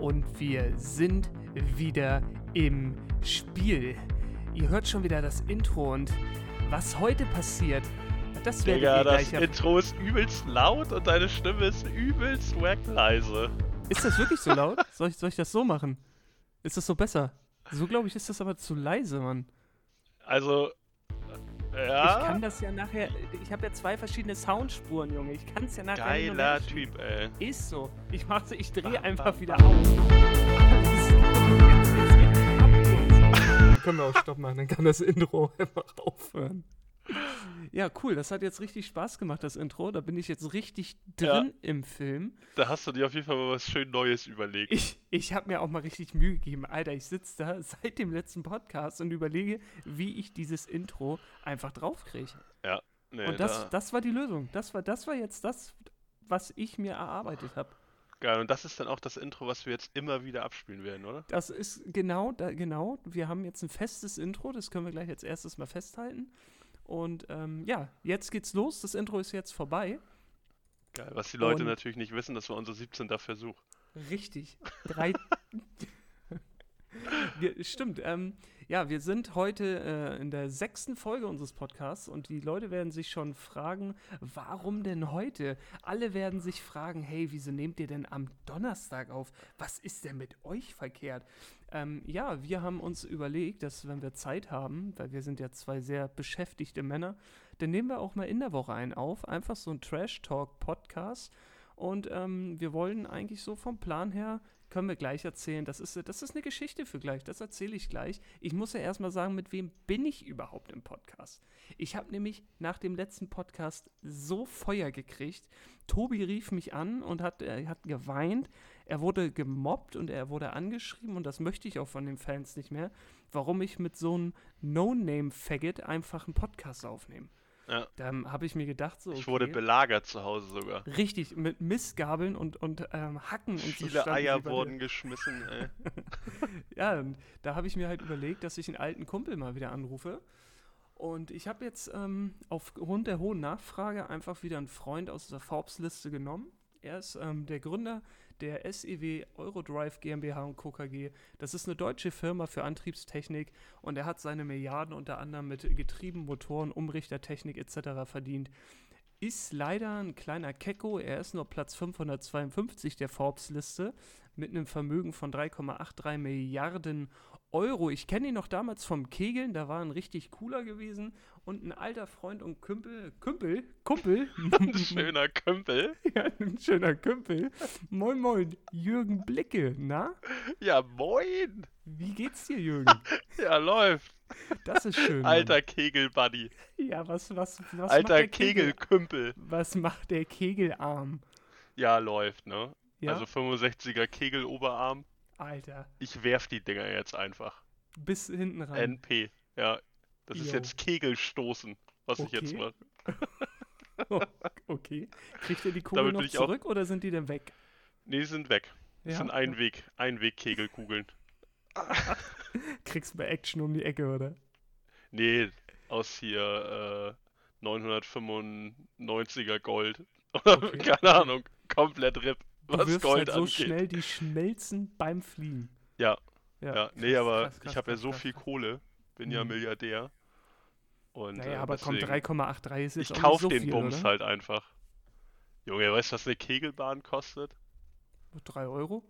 und wir sind wieder im Spiel. Ihr hört schon wieder das Intro und was heute passiert, das werdet Digga, ihr das gleich Intro ist übelst laut und deine Stimme ist übelst wack leise. Ist das wirklich so laut? Soll ich, soll ich das so machen? Ist das so besser? So glaube ich, ist das aber zu leise, Mann. Also, ja. Ich kann das ja nachher. Ich habe ja zwei verschiedene Soundspuren, Junge. Ich kann es ja nachher. Geiler. Typ, ey. Ist so. Ich mach's, ich drehe einfach wieder auf. Können wir auch Stopp machen, dann kann das Intro einfach aufhören. Ja, cool. Das hat jetzt richtig Spaß gemacht, das Intro. Da bin ich jetzt richtig drin im Film. Da hast du dir auf jeden Fall mal was schön Neues überlegt. Ich, ich habe mir auch mal richtig Mühe gegeben. Alter, ich sitze da seit dem letzten Podcast und überlege, wie ich dieses Intro einfach draufkriege. Ja. Nee, Und das, da, das war die Lösung. Das war, das war jetzt das, was ich mir erarbeitet habe. geil. Und das ist dann auch das Intro, was wir jetzt immer wieder abspielen werden, oder? Das ist genau, da, genau. Wir haben jetzt ein festes Intro, das können wir gleich als erstes mal festhalten. Und ähm, ja, jetzt geht's los. Das Intro ist jetzt vorbei. Geil. Was die Leute Und- natürlich nicht wissen, das war unser 17. Versuch. Richtig. Drei. wir, stimmt. Ähm, ja, wir sind heute äh, in der sechsten Folge unseres Podcasts und die Leute werden sich schon fragen, warum denn heute? Alle werden sich fragen, hey, wieso nehmt ihr denn am Donnerstag auf? Was ist denn mit euch verkehrt? Ähm, ja, wir haben uns überlegt, dass wenn wir Zeit haben, weil wir sind ja zwei sehr beschäftigte Männer, dann nehmen wir auch mal in der Woche einen auf, einfach so ein Trash-Talk-Podcast. Und ähm, wir wollen eigentlich so vom Plan her, können wir gleich erzählen, das ist, das ist eine Geschichte für gleich, das erzähle ich gleich. Ich muss ja erstmal sagen, mit wem bin ich überhaupt im Podcast? Ich habe nämlich nach dem letzten Podcast so Feuer gekriegt. Tobi rief mich an und hat, er hat geweint. Er wurde gemobbt und er wurde angeschrieben und das möchte ich auch von den Fans nicht mehr, warum ich mit so einem No-Name-Faggot einfach einen Podcast aufnehme. Ja. Dann habe ich mir gedacht, so. Ich wurde okay. belagert zu Hause sogar. Richtig, mit Missgabeln und, und ähm, Hacken und so. Viele sie Eier wurden geschmissen, ey. Ja, und da habe ich mir halt überlegt, dass ich einen alten Kumpel mal wieder anrufe. Und ich habe jetzt ähm, aufgrund der hohen Nachfrage einfach wieder einen Freund aus der Forbes-Liste genommen. Er ist ähm, der Gründer der SEW Eurodrive GmbH und Co. KG. Das ist eine deutsche Firma für Antriebstechnik und er hat seine Milliarden unter anderem mit Getrieben, Motoren, Umrichtertechnik etc. verdient. Ist leider ein kleiner Kecko. Er ist nur Platz 552 der Forbes-Liste mit einem Vermögen von 3,83 Milliarden Euro. Ich kenne ihn noch damals vom Kegeln, da war ein richtig cooler gewesen und ein alter Freund und Kümpel, Kümpel, Kumpel, Ein schöner Kömpel. ja, ein schöner Kümpel. Moin, moin, Jürgen Blicke, na? Ja, moin. Wie geht's dir, Jürgen? Ja, läuft. Das ist schön. Alter Kegel-Buddy. Ja, was, was, was macht Alter der Kegel? Kegelkümpel. Was macht der Kegelarm? Ja, läuft, ne? Ja, Also 65er Kegel-Oberarm. Alter, Ich werf die Dinger jetzt einfach. bis hinten ran. NP. Ja. Das ist Jo. jetzt Kegelstoßen, was ich jetzt Okay. mache. okay. Kriegt ihr die Kugel Damit noch ich auch- zurück oder sind die denn weg? Nee, die sind weg. Das Ja? sind Einweg, Einweg-Kegelkugeln. Kriegst bei Action um die Ecke, oder? Nee, aus hier äh, 995er Gold. Oder Okay. keine Ahnung. Komplett RIP, Du was wirfst Gold halt so angeht. schnell, die schmelzen beim Fliegen. Ja, ja. Nee, krass, aber krass, krass, ich habe ja so viel. Kohle. Bin ja Mhm. Milliardär. Und Naja, äh, aber komm, deswegen, 3,83 ist jetzt ich auch kauf nicht so den viel, Bums oder? halt einfach. Junge, weißt du, was eine Kegelbahn kostet? 3 Euro?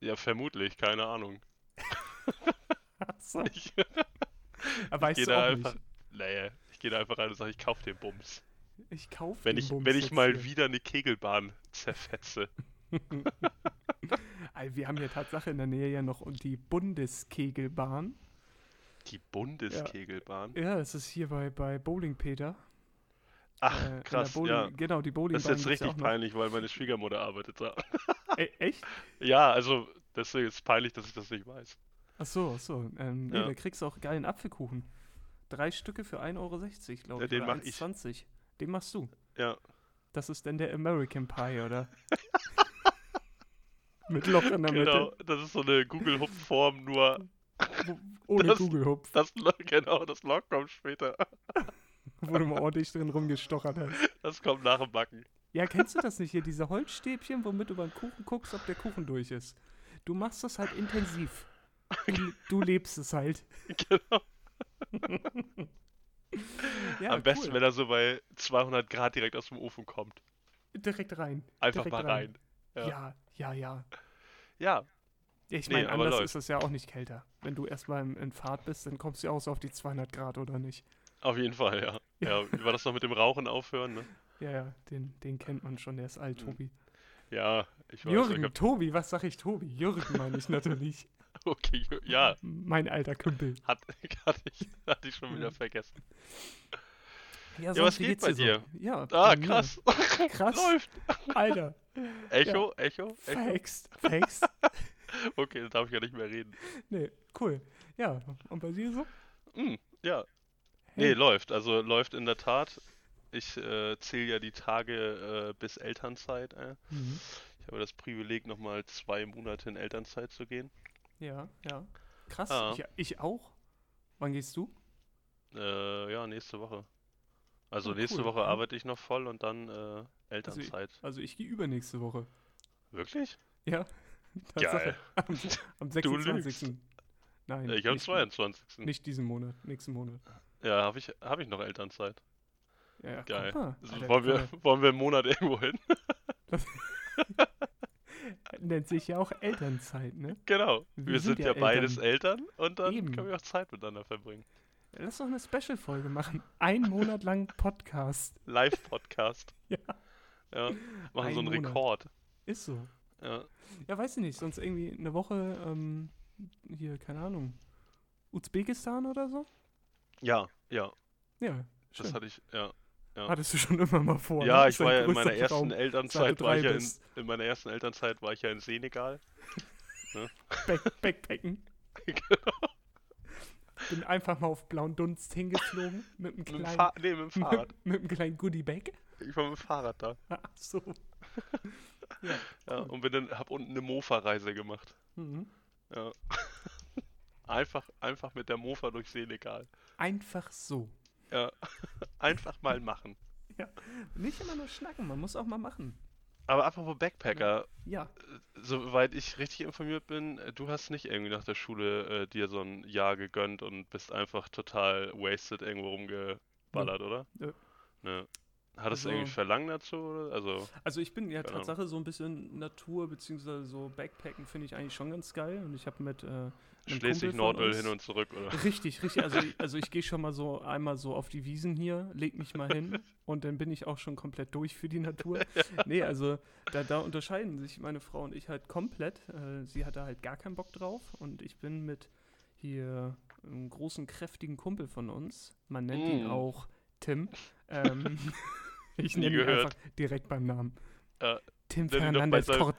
Ja, vermutlich, keine Ahnung. Achso. Ich, Aber weißt gehe du da auch einfach, nicht. naja, ich gehe da einfach rein und sage, ich kauf den Bums. Ich kaufe Wenn den ich, Bums wenn ich mal wieder eine Kegelbahn zerfetze. Also wir haben hier Tatsache in der Nähe ja noch die Bundeskegelbahn. Die Bundeskegelbahn. Ja, das ist hier bei, bei Bowling Peter. Ach, Äh, krass, Bowling, ja. Genau, die Das Bowlingbahn ist jetzt ja richtig peinlich, weil meine Schwiegermutter arbeitet da. E echt? Ja, also deswegen ist es peinlich, dass ich das nicht weiß. Ach so, ach so. Ähm, nee, Ja. da kriegst du auch geilen Apfelkuchen. Drei Stücke für 1,60 Euro, glaube Ja, ich. den mach ich. 1,20. Den machst du. Ja, Das ist denn der American Pie, oder? Mit Loch in der genau. Mitte. Das ist so eine Google-Hupf-Form, nur ohne Das- Kugelhupf, das Loch, genau, das Loch kommt später. wo du mal ordentlich drin rumgestochert hast. Das kommt nach dem Backen. Ja, kennst du das nicht hier? Diese Holzstäbchen, womit du beim Kuchen guckst, ob der Kuchen durch ist. Du machst das halt intensiv. Du, du lebst es halt. Genau. Ja, Am besten, cool. wenn er so bei 200 Grad direkt aus dem Ofen kommt. Direkt rein. Einfach Direkt mal rein. Ja, Ja. ja, ja. ja. Ja, Ich Nee, meine, aber anders ist es ja auch nicht kälter. Wenn du erstmal in, Fahrt bist, dann kommst du ja auch so auf die 200 Grad, oder nicht? auf jeden Fall, ja. Ja, wie war das noch mit dem Rauchen aufhören, ne? Ja, ja, den, den kennt man schon, der ist alt, Mhm. Tobi. Ja, ich weiß. Jürgen, Ich hab, Tobi, was sag ich Tobi? Jürgen meine ich natürlich. okay, ja, Mein alter Kümpel. hat, hatte, ich, hatte ich schon wieder Ja. vergessen. Ja, was wie geht bei dir? So? Ja, Ah, krass. Krass. Läuft. Alter. Echo, Echo, Echo. Verhext. Verhext. Okay, dann darf ich ja nicht mehr reden. Nee, cool. Ja, und bei dir so? Hm, ja. Hey. Nee, läuft. Also läuft in der Tat. Ich äh, zähle ja die Tage äh, bis Elternzeit. Äh. Mhm. Ich habe das Privileg, nochmal zwei Monate in Elternzeit zu gehen. Ja, ja. Krass, Ah. ich, ich auch. Wann gehst du? Äh, ja, nächste Woche. Also Oh, nächste cool, Woche arbeite ich noch voll und dann äh, Elternzeit. Also ich gehe übernächste Woche. Wirklich? Ja. Geil. Am, am Du 26. Nein. Ich habe nicht, 22. Nicht diesen Monat, nächsten Monat. Ja, habe ich, hab ich noch Elternzeit. Ja, ja, Geil. Mal, Also Alter, wollen, wir, wollen wir einen Monat irgendwo hin? mal, nennt sich ja auch Elternzeit, ne? Genau. Wir Wir, sind sind, ja ja, beides Eltern und dann Eben. können wir auch Zeit miteinander verbringen. Lass doch eine Special-Folge machen. Ein Monat lang Podcast. Live-Podcast. Ja. Ja. Machen Ein so einen Monat. Rekord. Ist so. Ja. Ja, weiß ich nicht. Sonst irgendwie eine Woche, ähm, hier, keine Ahnung, Usbekistan oder so? Ja, ja. Ja, Das schön. hatte ich, ja. ja. Hattest du schon immer mal vor. Ja, ne? ich war ja in meiner ersten Traum, Elternzeit, war ich ja in, in meiner ersten Elternzeit war ich ja in Senegal. Back Backpacken. genau. Bin einfach mal auf blauen Dunst hingeflogen mit einem Mit kleinen, Fahr nee, mit dem Fahrrad. mit, mit einem kleinen Goodie-Bag. Ich war mit dem Fahrrad da. Ach so. ja. Ja, und bin dann, hab unten eine Mofa-Reise gemacht. Mhm. Ja. einfach, einfach mit der Mofa durch Senegal. Einfach so. Ja. einfach mal machen. Nicht immer nur schnacken, man muss auch mal machen. Aber apropos Backpacker, Ja. soweit ich richtig informiert bin, äh, du hast nicht irgendwie nach der Schule äh, dir so ein Jahr gegönnt und bist einfach total wasted irgendwo rumgeballert, oder? Nö. Nö. Hattest du Also- irgendwie Verlangen dazu? Oder? Also, Also ich bin ja. Tatsache so ein bisschen Natur, beziehungsweise so Backpacken finde ich eigentlich schon ganz geil. Und ich habe mit äh, Schleswig-Nordöl hin und zurück, oder? Richtig, richtig. Also, also ich gehe schon mal so einmal so auf die Wiesen hier, leg mich mal hin und dann bin ich auch schon komplett durch für die Natur. Nee, also da, da unterscheiden sich meine Frau und ich halt komplett. Äh, sie hatte halt gar keinen Bock drauf und ich bin mit hier einem großen, kräftigen Kumpel von uns, man nennt ihn Mm. auch Tim. Ähm, ich nenne ihn gehört. einfach direkt beim Namen. Ja, Tim nenn ihn doch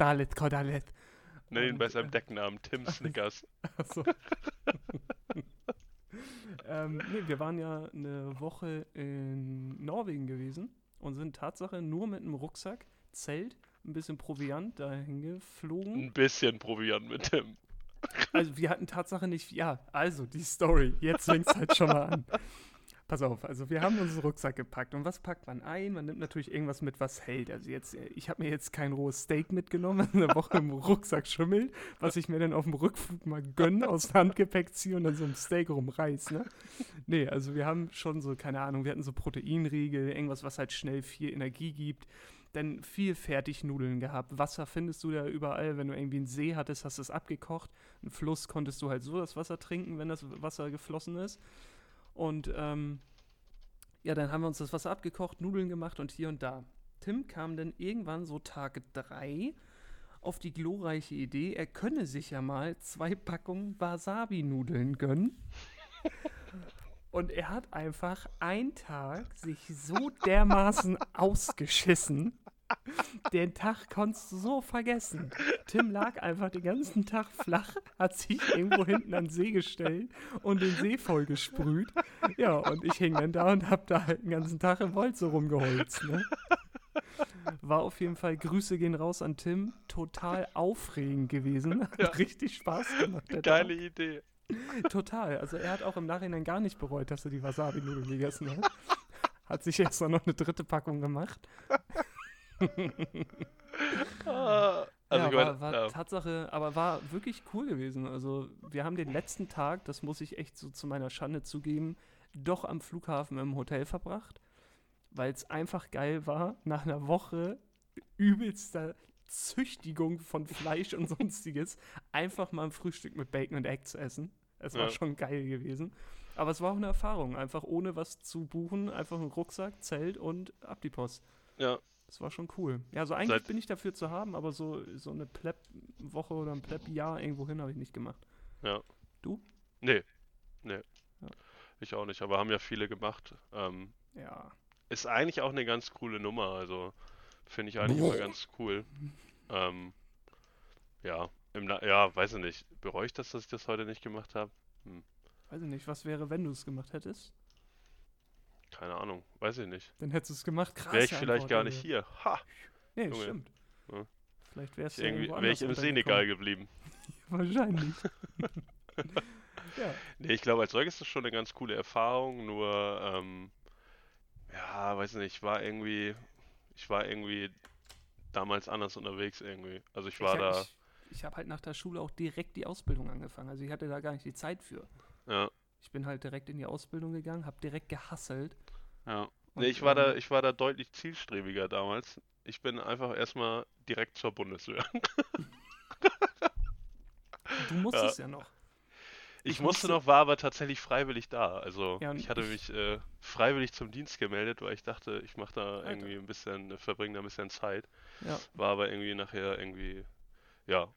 Nenn ihn bei seinem äh, Decknamen Tim Snickers. Achso. ähm, nee, wir waren ja eine Woche in Norwegen gewesen und sind Tatsache nur mit einem Rucksack, Zelt, ein bisschen Proviant dahin geflogen. Ein bisschen Proviant mit Tim. Also wir hatten Tatsache nicht, ja, also die Story, jetzt fängt es halt schon mal an. Pass auf, also wir haben unseren Rucksack gepackt und was packt man ein? Man nimmt natürlich irgendwas mit, was hält. Also jetzt, ich habe mir jetzt kein rohes Steak mitgenommen, eine Woche im Rucksack schimmelt, was ich mir dann auf dem Rückflug mal gönne, aus dem Handgepäck ziehe und dann so ein Steak rumreiß, ne? Nee, also wir haben schon so, keine Ahnung, wir hatten so Proteinriegel, irgendwas, was halt schnell viel Energie gibt. Dann viel Fertignudeln gehabt. Wasser findest du da überall. Wenn du irgendwie einen See hattest, hast du es abgekocht. Einen Fluss konntest du halt so das Wasser trinken, wenn das Wasser geflossen ist. Und ähm, ja, dann haben wir uns das Wasser abgekocht, Nudeln gemacht und hier und da. Tim kam dann irgendwann so Tag 3 auf die glorreiche Idee, er könne sich ja mal zwei Packungen Wasabi-Nudeln gönnen. Und er hat einfach einen Tag sich so dermaßen ausgeschissen. Den Tag konntest du so vergessen. Tim lag einfach den ganzen Tag flach, hat sich irgendwo hinten an den See gestellt und den See voll gesprüht. Ja, und ich hing dann da und hab da halt den ganzen Tag im Wald so rumgeholzt. Ne? War auf jeden Fall, Grüße gehen raus an Tim, total aufregend gewesen. Hat Ja. richtig Spaß gemacht. Geile Idee. Tag. Total. Also er hat auch im Nachhinein gar nicht bereut, dass er die Wasabi-Nudeln gegessen hat. Hat sich erst noch eine dritte Packung gemacht. Ah, Also ja, ich meine, war, war ja. Tatsache, aber war wirklich cool gewesen. Also wir haben den letzten Tag, das muss ich echt so zu meiner Schande zugeben, doch am Flughafen im Hotel verbracht, weil es einfach geil war, nach einer Woche übelster Züchtigung von Fleisch und sonstiges, einfach mal ein Frühstück mit Bacon und Egg zu essen. Es war Ja. schon geil gewesen. Aber es war auch eine Erfahrung, einfach ohne was zu buchen, einfach ein Rucksack, Zelt und ab die Post. ja, Das war schon cool. Ja, so eigentlich Seit- bin ich dafür zu haben, aber so, so eine Pleb-Woche oder ein Pleb-Jahr irgendwo hin habe ich nicht gemacht. ja. Du? Nee, nee. Ja. Ich auch nicht, aber haben ja viele gemacht. Ähm, Ja. ist eigentlich auch eine ganz coole Nummer, also finde ich eigentlich immer ganz cool. Ähm, ja, im Na ja, weiß ich nicht. Bereue ich das, dass ich das heute nicht gemacht habe? Weiß ich nicht, was wäre, wenn du es gemacht hättest? Keine Ahnung, weiß ich nicht. Dann hättest du es gemacht. Krass. Wäre ich vielleicht gar nicht hier. Ha! Nee, Junge. stimmt. Ja. Vielleicht wärst du Irgendwie wäre ich im Senegal geblieben. Wahrscheinlich. ja. Nee, ich glaube, als solches ist das schon eine ganz coole Erfahrung, nur, ähm, ja, weiß nicht, ich war irgendwie, ich war irgendwie damals anders unterwegs irgendwie. Also ich war ich, da, Ich, ich habe halt nach der Schule auch direkt die Ausbildung angefangen. Also ich hatte da gar nicht die Zeit für. ja, Ich bin halt direkt in die Ausbildung gegangen, habe direkt gehasselt. Ja. Nee, ich war da, ähm, ich war da deutlich zielstrebiger damals. Ich bin einfach erstmal direkt zur Bundeswehr. Du musstest ja, noch. Ich, Ich musste musste- noch, war aber tatsächlich freiwillig da. Also Ja, ich hatte ich- mich äh, freiwillig zum Dienst gemeldet, weil ich dachte, ich mache da Alter. irgendwie ein bisschen, verbringe da ein bisschen Zeit. Ja. War aber irgendwie nachher irgendwie, ja.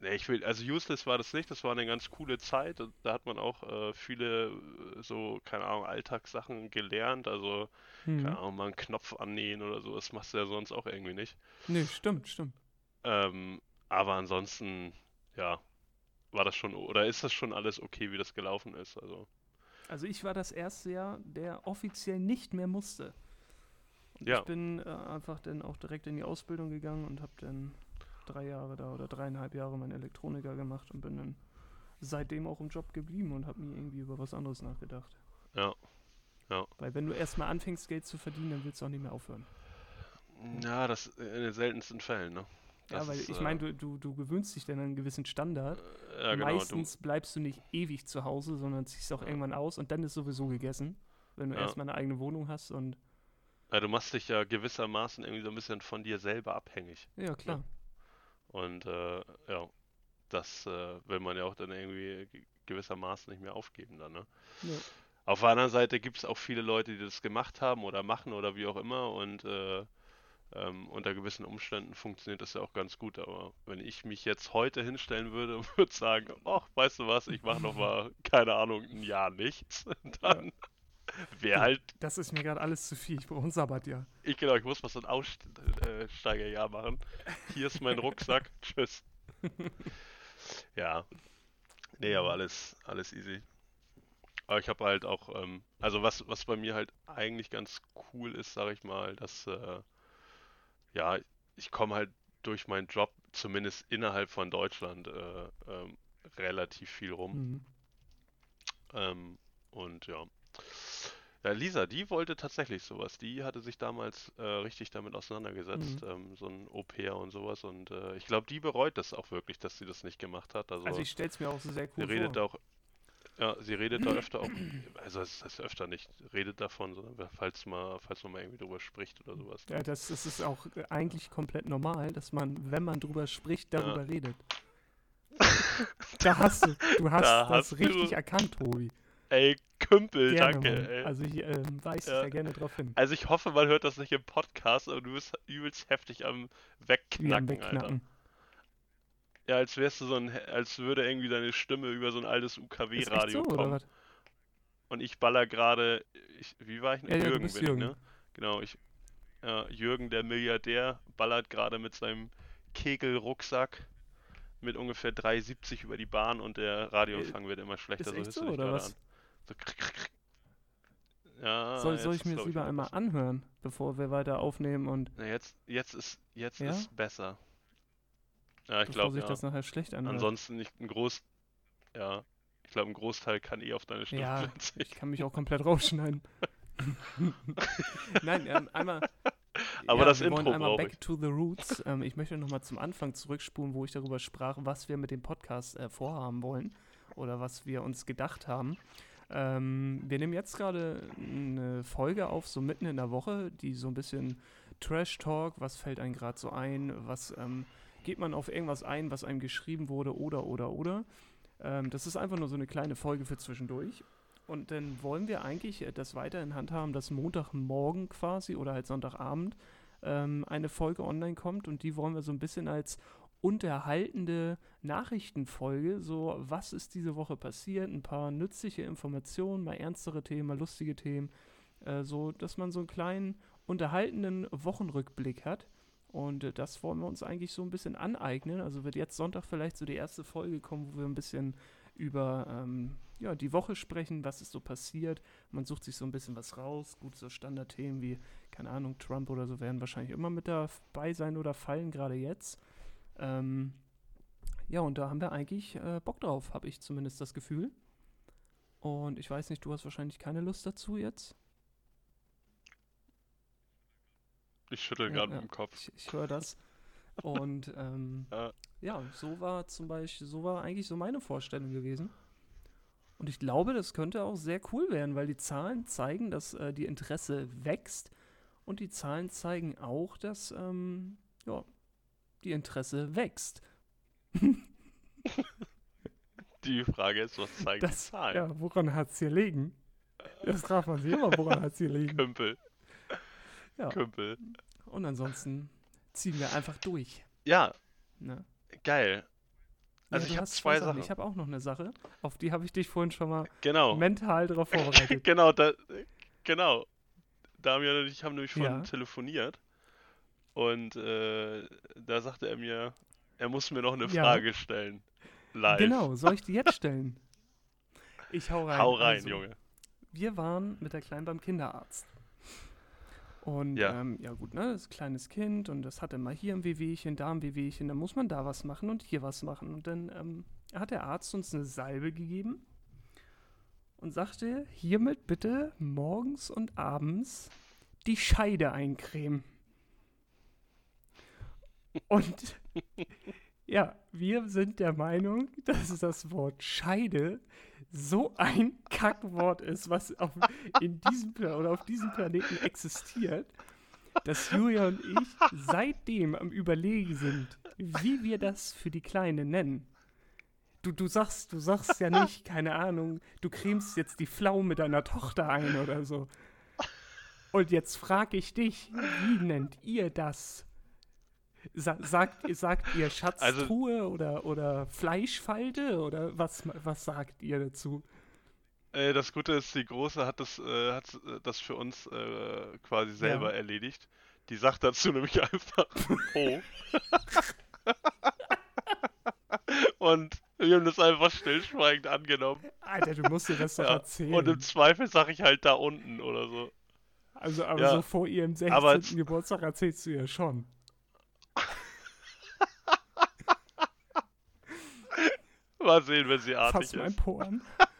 Nee, ich will, also useless war das nicht, das war eine ganz coole Zeit. und Da hat man auch äh, viele äh, so, keine Ahnung, Alltagssachen gelernt. Also, Mhm. keine Ahnung, mal einen Knopf annähen oder so, das machst du ja sonst auch irgendwie nicht. Nee, stimmt, stimmt. Ähm, aber ansonsten, ja, war das schon, oder ist das schon alles okay, wie das gelaufen ist? Also, Also ich war das erste Jahr, der offiziell nicht mehr musste. Ja. Ich bin äh, einfach dann auch direkt in die Ausbildung gegangen und habe dann drei Jahre da oder dreieinhalb Jahre meinen Elektroniker gemacht und bin dann seitdem auch im Job geblieben und habe nie irgendwie über was anderes nachgedacht. ja. Weil wenn du erstmal anfängst, Geld zu verdienen, dann willst du auch nicht mehr aufhören. Ja, das in den seltensten Fällen, ne? ja, Das weil ist, ich äh, meine, du, du, du gewöhnst dich dann an einen gewissen Standard. Ja, genau. Du, Meistens bleibst du nicht ewig zu Hause, sondern ziehst auch Ja. irgendwann aus und dann ist sowieso gegessen. Wenn du Ja. erstmal eine eigene Wohnung hast und ja, du machst dich ja gewissermaßen irgendwie so ein bisschen von dir selber abhängig. ja klar. Und äh, ja, das äh, will man ja auch dann irgendwie ge- gewissermaßen nicht mehr aufgeben dann, ne? Ja. Auf der anderen Seite gibt es auch viele Leute, die das gemacht haben oder machen oder wie auch immer und äh, ähm, unter gewissen Umständen funktioniert das ja auch ganz gut. Aber wenn ich mich jetzt heute hinstellen würde und würde sagen, ach, weißt du was, ich mache noch mal, keine Ahnung, ein Jahr nichts, dann wäre halt, Das ist mir gerade alles zu viel. Ich brauche ein Sabbatjahr. ich genau, ich muss was so ein Aussteigerjahr machen. Hier ist mein Rucksack, tschüss. Ja, nee, aber alles, alles easy. Aber ich habe halt auch, ähm, also was, was bei mir halt eigentlich ganz cool ist, sage ich mal, dass, äh, ja, ich komme halt durch meinen Job, zumindest innerhalb von Deutschland, äh, ähm, relativ viel rum. Mhm. Ähm, und ja. Ja, Lisa, die wollte tatsächlich sowas. Die hatte sich damals äh, richtig damit auseinandergesetzt, Mhm. ähm, so ein Au-pair und sowas. Und äh, ich glaube, die bereut das auch wirklich, dass sie das nicht gemacht hat. Also, Also ich stelle es mir auch so sehr sie cool redet vor. auch, ja, sie redet da öfter auch, also es ist öfter nicht, redet davon, sondern falls mal, falls man mal irgendwie drüber spricht oder sowas. Ja, das, das ist auch äh, eigentlich komplett normal, dass man, wenn man drüber spricht, Ja. darüber redet. Da hast du, du hast Da das hast richtig du- erkannt, Tobi. Ey, Kümpel, Gerne, danke, ey. Also ich ähm, weise Ja. da gerne drauf hin. Also ich hoffe, man hört das nicht im Podcast, aber du bist übelst heftig am Wie am Wegknacken, Alter. Wegknacken. Ja, als wärst du so ein, als würde irgendwie deine Stimme über so ein altes UKW-Radio so, kommen. Und ich baller gerade, wie war ich? Ja, ja, Jürgen bist bin Jürgen. ich, ne? Genau, ich, ja, Jürgen, der Milliardär, ballert gerade mit seinem Kegelrucksack mit ungefähr 3,70 über die Bahn und der Radioempfang wird immer schlechter. Ist so echt so, oder gerade was? an. So. Ja, soll, soll ich mir das lieber einmal anhören, bevor wir weiter aufnehmen und Na, jetzt, jetzt ist, jetzt Ja? ist besser. Ja, ich glaube, sich ja. das nachher schlecht anhört? Ansonsten nicht ein Groß, ja, ich glaube, ein Großteil kann eh auf deine Stimme Ja, verzichten. Ich kann mich auch komplett rausschneiden. Nein, ähm, einmal, Aber ja, das wir Intro wollen einmal back ich. to the roots. ähm, ich möchte nochmal zum Anfang zurückspulen, wo ich darüber sprach, was wir mit dem Podcast äh, vorhaben wollen oder was wir uns gedacht haben. Ähm, wir nehmen jetzt gerade eine Folge auf, so mitten in der Woche, die so ein bisschen Trash Talk, was fällt einem gerade so ein, was ähm, geht man auf irgendwas ein, was einem geschrieben wurde oder oder oder. Ähm, das ist einfach nur so eine kleine Folge für zwischendurch. Und dann wollen wir eigentlich äh, das weiterhin handhaben, dass Montagmorgen quasi oder halt Sonntagabend ähm, eine Folge online kommt und die wollen wir so ein bisschen als unterhaltende Nachrichtenfolge, so was ist diese Woche passiert, ein paar nützliche Informationen, mal ernstere Themen, mal lustige Themen, äh, so dass man so einen kleinen unterhaltenden Wochenrückblick hat. Und äh, das wollen wir uns eigentlich so ein bisschen aneignen. Also wird jetzt Sonntag vielleicht so die erste Folge kommen, wo wir ein bisschen über ähm, ja, die Woche sprechen, was ist so passiert. Man sucht sich so ein bisschen was raus. Gut, so Standardthemen wie, keine Ahnung, Trump oder so werden wahrscheinlich immer mit dabei sein oder fallen, gerade jetzt. Ähm, ja, und da haben wir eigentlich äh, Bock drauf, habe ich zumindest das Gefühl. Und ich weiß nicht, du hast wahrscheinlich keine Lust dazu jetzt. Ich schüttel Ja, gerade ja. mit dem Kopf. Ich, ich höre das. Und ähm, Ja. ja, so war zum Beispiel, so war eigentlich so meine Vorstellung gewesen. Und ich glaube, das könnte auch sehr cool werden, weil die Zahlen zeigen, dass äh, die Interesse wächst. Und die Zahlen zeigen auch, dass ähm, ja, die Interesse wächst. Die Frage ist, was die Das, Zahlen? ja, woran hat es hier liegen? Das fragt man sich immer, woran hat es hier liegen? Kümpel. Ja. Kümpel. Und ansonsten ziehen wir einfach durch. Ja, Ne? geil. Also du ich habe zwei Sachen. Ich habe auch noch eine Sache, auf die habe ich dich vorhin schon mal Genau. mental darauf vorbereitet. genau, da, genau. Damian und ich haben nämlich Ja. schon telefoniert. Und äh, da sagte er mir, er muss mir noch eine Ja. Frage stellen. Live. Genau, soll ich die jetzt stellen? Ich hau rein. Hau rein, Also, Junge. Wir waren mit der Kleinen beim Kinderarzt. Und Ja. ähm, ja gut, ne, das ist ein kleines Kind und das hat immer hier ein Wehwehchen, da ein Wehwehchen, dann muss man da was machen und hier was machen. Und dann ähm, hat der Arzt uns eine Salbe gegeben und sagte, hiermit bitte morgens und abends die Scheide eincremen. Und ja, wir sind der Meinung, dass das Wort Scheide so ein Kackwort ist, was auf, in diesem oder auf diesem Planeten existiert, dass Julia und ich seitdem am Überlegen sind, wie wir das für die Kleine nennen. Du, du sagst, du sagst ja nicht, keine Ahnung, du cremst jetzt die Pflaume deiner Tochter ein oder so. Und jetzt frage ich dich, wie nennt ihr das? Sa sagt, sagt ihr Schatztruhe oder, oder Fleischfalte oder was, was sagt ihr dazu? Äh, das Gute ist, die Große hat das, äh, hat äh, das für uns äh, quasi selber Ja. erledigt. Die sagt dazu nämlich einfach Oh. Und wir haben das einfach stillschweigend angenommen. Alter, du musst dir das doch Ja. erzählen. Und im Zweifel sage ich halt da unten oder so. also, aber Ja. so vor ihrem 16. Aber Geburtstag erzählst du ja schon. Mal sehen, wenn sie artig Fass mein ist. Po an.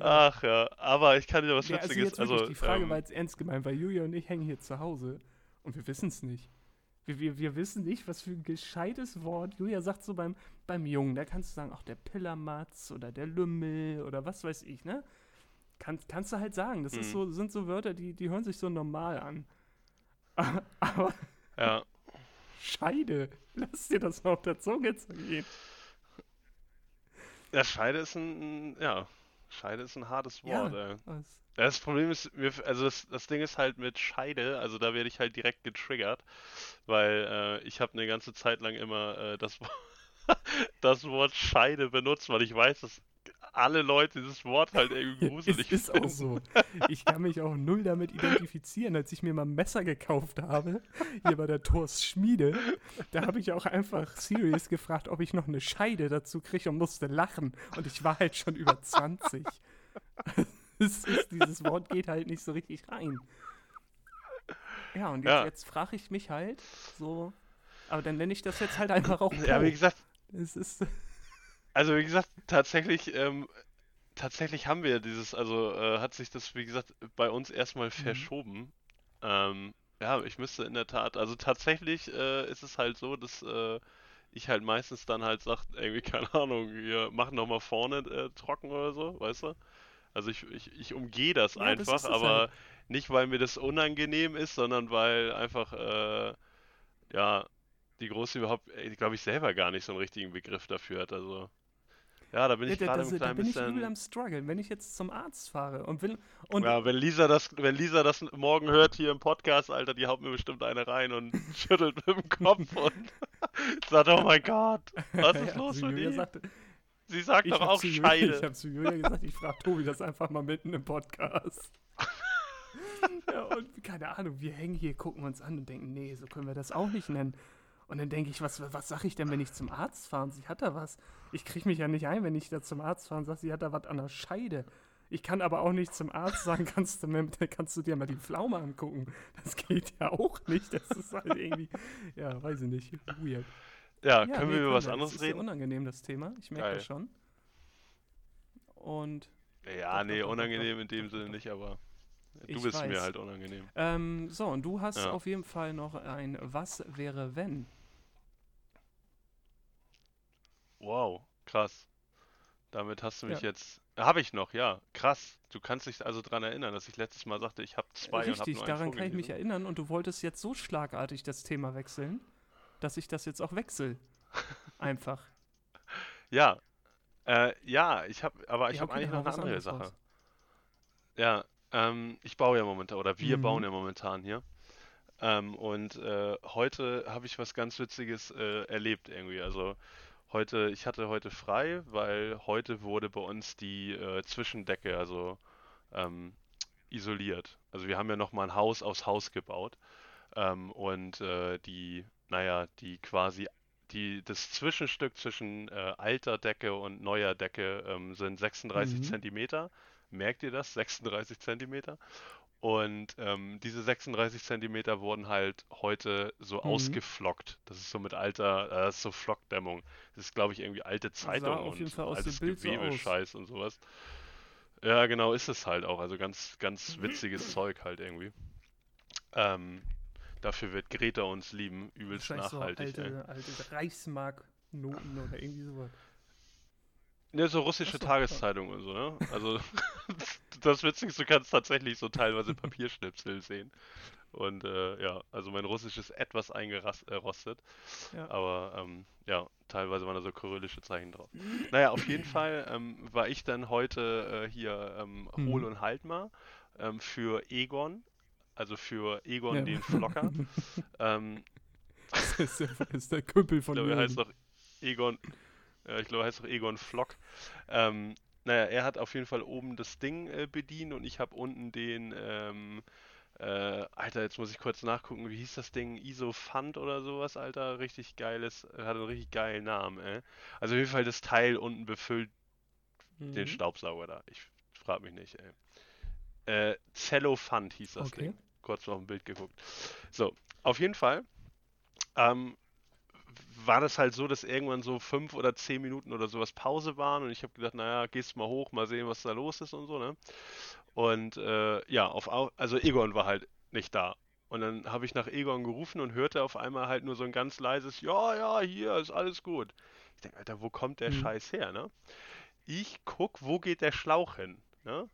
Ach ja, aber ich kann dir was Ja, also Witziges. jetzt wirklich, Also, die Frage ähm, war jetzt ernst gemeint, weil Julia und ich hängen hier zu Hause und wir wissen es nicht. Wir, wir, wir wissen nicht, was für ein gescheites Wort. Julia sagt so beim, beim Jungen, da kannst du sagen, auch der Pillermatz oder der Lümmel oder was weiß ich, ne? Kann, kannst du halt sagen. Das ist Mhm. so, sind so Wörter, die, die hören sich so normal an. Aber ja, Scheide, lass dir das mal auf der Zunge zergehen. ja, Scheide ist ein, ja, Scheide ist ein hartes Wort. Ja. Ja, Das Problem ist, mir, also das, das Ding ist halt mit Scheide, also da werde ich halt direkt getriggert, weil äh, ich habe eine ganze Zeit lang immer äh, das, das Wort Scheide benutzt, weil ich weiß, dass alle Leute dieses Wort halt irgendwie Es gruselig ist auch finden. so. Ich kann mich auch null damit identifizieren. Als ich mir mal ein Messer gekauft habe, hier bei der Thors Schmiede, da habe ich auch einfach serious gefragt, ob ich noch eine Scheide dazu kriege und musste lachen. Und ich war halt schon über 20. Es ist, dieses Wort geht halt nicht so richtig rein. Ja, und jetzt, Ja. jetzt frage ich mich halt so, aber dann nenne ich das jetzt halt einfach auch Ja, Po. wie gesagt, Es ist, also wie gesagt, tatsächlich, ähm, tatsächlich haben wir dieses, also äh, hat sich das, wie gesagt, bei uns erstmal verschoben. Ähm, ja, ich müsste in der Tat, also tatsächlich äh, ist es halt so, dass äh, ich halt meistens dann halt sag, irgendwie, keine Ahnung, wir machen noch mal vorne äh, trocken oder so, weißt du? Also ich, ich, ich umgehe das Ja, das einfach, es aber halt. nicht, weil mir das unangenehm ist, sondern weil einfach, äh, ja, die Große überhaupt, glaube ich, selber gar nicht so einen richtigen Begriff dafür hat. Also, ja, da bin ich da, gerade da, ein da klein bin ich übel bisschen. am struggeln. Wenn ich jetzt zum Arzt fahre und will und Ja, wenn Lisa das, wenn Lisa das morgen hört hier im Podcast, Alter, die haut mir bestimmt eine rein und schüttelt mit dem Kopf und sagt, oh mein Gott, was ist Ja, los mit sagte, Sie sagt doch auch zu Julia, ich Scheide. habe zu Julia gesagt, ich frage Tobi das einfach mal mitten im Podcast. ja, und keine Ahnung, wir hängen hier, gucken uns an und denken, nee, so können wir das auch nicht nennen. Und dann denke ich, was, was sage ich denn, wenn ich zum Arzt fahre sie hat da was? Ich kriege mich ja nicht ein, wenn ich da zum Arzt fahre und sage, sie hat da was an der Scheide. Ich kann aber auch nicht zum Arzt sagen, kannst du, mir, kannst du dir mal die Pflaume angucken. Das geht ja auch nicht. Das ist halt irgendwie, ja, weiß ich nicht, weird. Ja, Ja, können nee, wir über was das anderes ist sehr reden? unangenehm, das Thema. Ich merke das schon. Und Ja, nee, unangenehm in dem Sinne nicht, aber du Ich bist mir weiß. halt unangenehm. ähm, so, und du hast Ja. auf jeden Fall noch ein Was wäre wenn? Wow, krass. Damit hast du mich Ja. jetzt. Habe ich noch, ja. Krass. Du kannst dich also dran erinnern, dass ich letztes Mal sagte, ich habe zwei und habe Richtig, nur einen daran kann ich mich erinnern und du wolltest jetzt so schlagartig das Thema wechseln, dass ich das jetzt auch wechsle. Einfach. Ja, äh, ja, ich habe, aber ich Ja, habe okay, eigentlich noch eine andere Sache. raus. Ja, ähm, ich baue ja momentan, oder wir Mhm. bauen ja momentan hier. Ähm, und äh, heute habe ich was ganz Witziges äh, erlebt irgendwie. Also heute, ich hatte heute frei, weil heute wurde bei uns die äh, Zwischendecke, also ähm, isoliert. Also wir haben ja nochmal ein Haus aus Haus gebaut. Ähm, und äh, die, naja, die quasi, die, das Zwischenstück zwischen äh, alter Decke und neuer Decke ähm, sind 36 Mhm. Zentimeter. Merkt ihr das? 36 Zentimeter. Und ähm, diese 36 Zentimeter wurden halt heute so Mhm. ausgeflockt. Das ist so mit alter, äh, das ist so Flockdämmung. Das ist, glaube ich, irgendwie alte Zeitung und altes Bild so. Gewebescheiß und sowas. Ja, genau, ist es halt auch. Also ganz, ganz witziges Zeug halt irgendwie. Ähm, dafür wird Greta uns lieben. Übelst so nachhaltig, ey. alte, alte Reichsmark-Noten oder irgendwie sowas. Ne, so russische Tageszeitungen und so, ne? Also, das Witzige ist, du kannst tatsächlich so teilweise Papierschnipsel sehen. Und äh, ja, also mein Russisch ist etwas eingerostet, Ja. aber ähm, ja, teilweise waren da so kyrillische Zeichen drauf. Naja, auf jeden Fall ähm, war ich dann heute äh, hier ähm, Mhm. Hol und Halt mal ähm, für Egon, also für Egon Ja. den Flocker. ähm, Das ist der, ist der ich von glaube, er heißt doch Egon. Ja, ich glaube, er heißt doch Egon Flock. Ähm, naja, er hat auf jeden Fall oben das Ding äh, bedient und ich habe unten den, ähm, äh, Alter, jetzt muss ich kurz nachgucken, wie hieß das Ding? Isofant oder sowas, Alter? Richtig geiles, äh, hat einen richtig geilen Namen, ey. Also auf jeden Fall das Teil unten befüllt den Mhm. Staubsauger da. Ich frag mich nicht, ey. Äh, Cellophant hieß das Okay. Ding. Kurz noch ein Bild geguckt. So, auf jeden Fall ähm, war das halt so, dass irgendwann so fünf oder zehn Minuten oder sowas Pause waren und ich habe gedacht, naja, gehst mal hoch, mal sehen, was da los ist und so, ne? Und äh, ja, auf, Au- also Egon war halt nicht da. Und dann habe ich nach Egon gerufen und hörte auf einmal halt nur so ein ganz leises, ja, ja, hier ist alles gut. Ich denke, Alter, wo kommt der Mhm. Scheiß her, ne? Ich guck, wo geht der Schlauch hin, ne?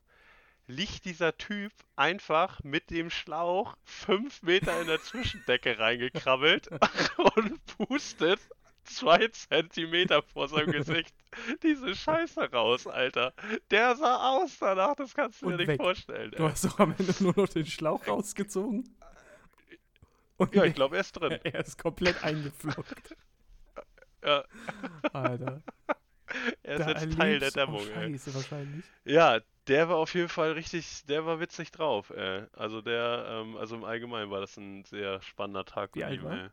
Liegt dieser Typ einfach mit dem Schlauch fünf Meter in der Zwischendecke reingekrabbelt und pustet zwei Zentimeter vor seinem Gesicht diese Scheiße raus, Alter. Der sah aus danach, das kannst du dir Und nicht weg. vorstellen. Du Ey. hast doch am Ende nur noch den Schlauch rausgezogen. Und Ja, ich glaube, er ist drin. er ist komplett eingeflockt. Ja, Alter. er ist Da jetzt Teil der oh, Dämmung. Scheiße, wahrscheinlich. Ja, der war auf jeden Fall richtig, der war witzig drauf, ey. Also der, ähm, also im Allgemeinen war das ein sehr spannender Tag Wie mit alt ihm, war ey.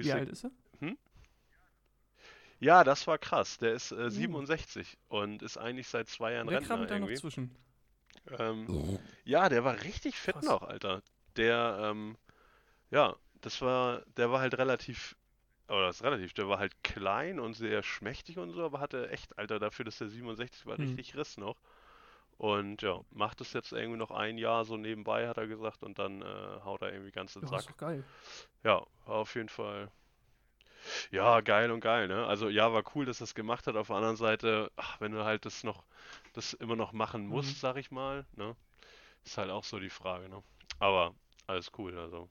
Wie Grüße. alt ist er? Ja, das war krass. Der ist äh, Uh. 67 und ist eigentlich seit zwei Jahren Wer Rentner da noch irgendwie. zwischen? Ähm, ja, der war richtig fit Krass. noch, Alter. Der, ähm, ja, das war, der war halt relativ oder das ist relativ, der war halt klein und sehr schmächtig und so, aber hatte echt, Alter, dafür, dass der 67 war, Hm. richtig Riss noch. Und ja, macht es jetzt irgendwie noch ein Jahr so nebenbei, hat er gesagt, und dann äh, haut er irgendwie ganz den Ja, Sack. ist doch geil. Ja, auf jeden Fall. Ja, geil und geil, ne? Also ja, war cool, dass er es gemacht hat. Auf der anderen Seite, ach, wenn du halt das noch, das immer noch machen musst, Mhm. sag ich mal, ne? Ist halt auch so die Frage, ne? Aber alles cool, also.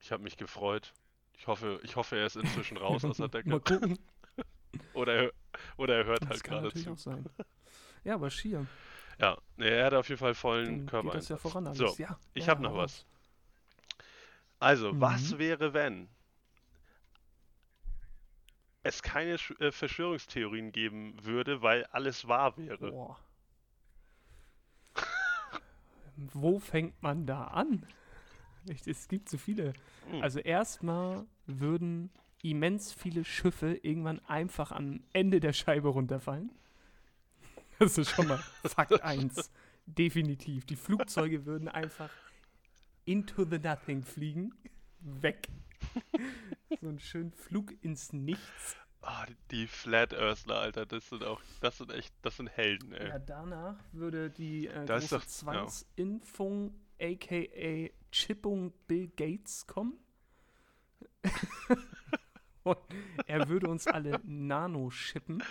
Ich habe mich gefreut. Ich hoffe, ich hoffe, er ist inzwischen raus aus der Decke. Mal gucken. Oder er, oder er hört Das halt gerade zu. auch sein. Ja, aber schier. Ja, er hat auf jeden Fall vollen Dann geht das ja voran alles. So, ja, ich ja, habe noch was. Also, was Mhm. wäre, wenn es keine äh, Verschwörungstheorien geben würde, weil alles wahr wäre? Boah. Wo fängt man da an? Es gibt so viele. Hm. Also erstmal würden immens viele Schiffe irgendwann einfach am Ende der Scheibe runterfallen. Das ist schon mal Fakt 1. Definitiv. Die Flugzeuge würden einfach into the nothing fliegen. Weg. so ein schönen Flug ins Nichts. Ah, die- Flat Earthler, Alter, das sind auch, das sind echt, das sind Helden, ey. Ja, danach würde die äh, große doch-. Zwangsimpfung, aka Chippung Bill Gates kommen. Und er würde uns alle nano-chippen.